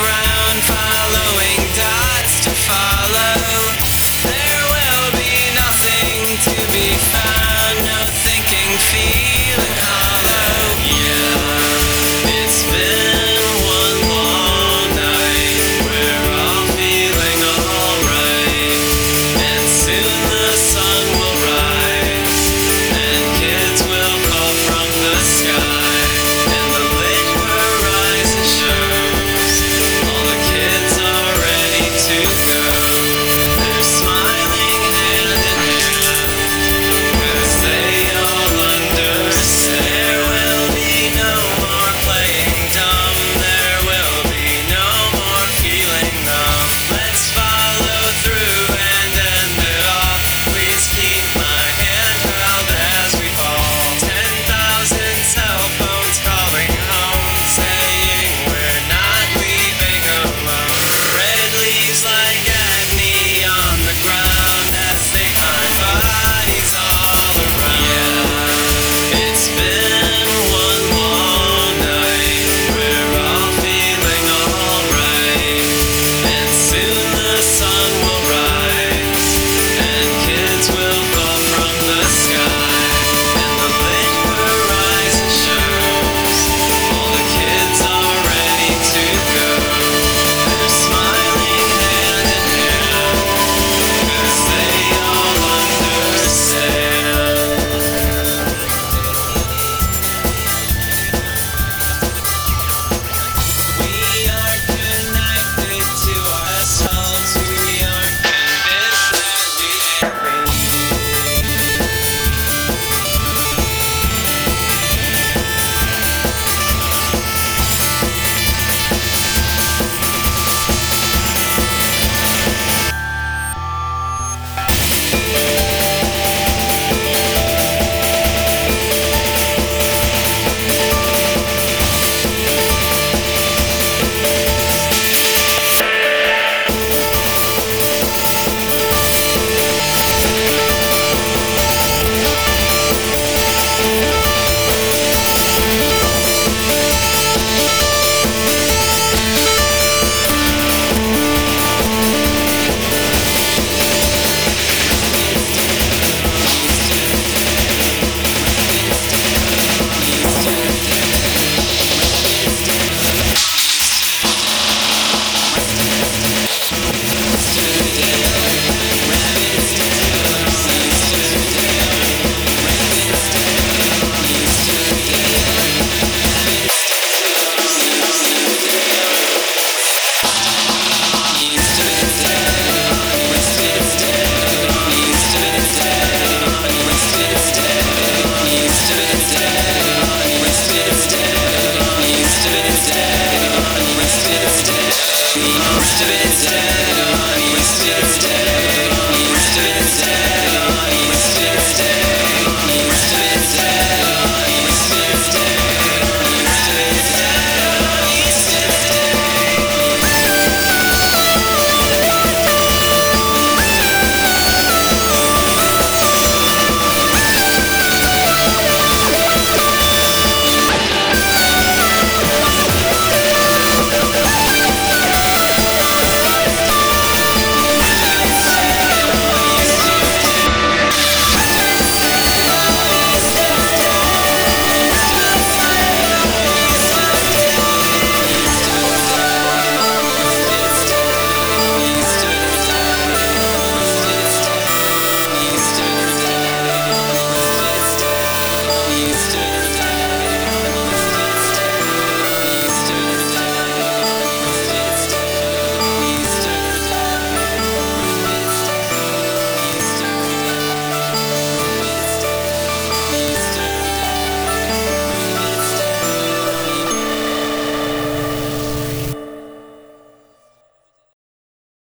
the ground, following dots to follow. Of it's.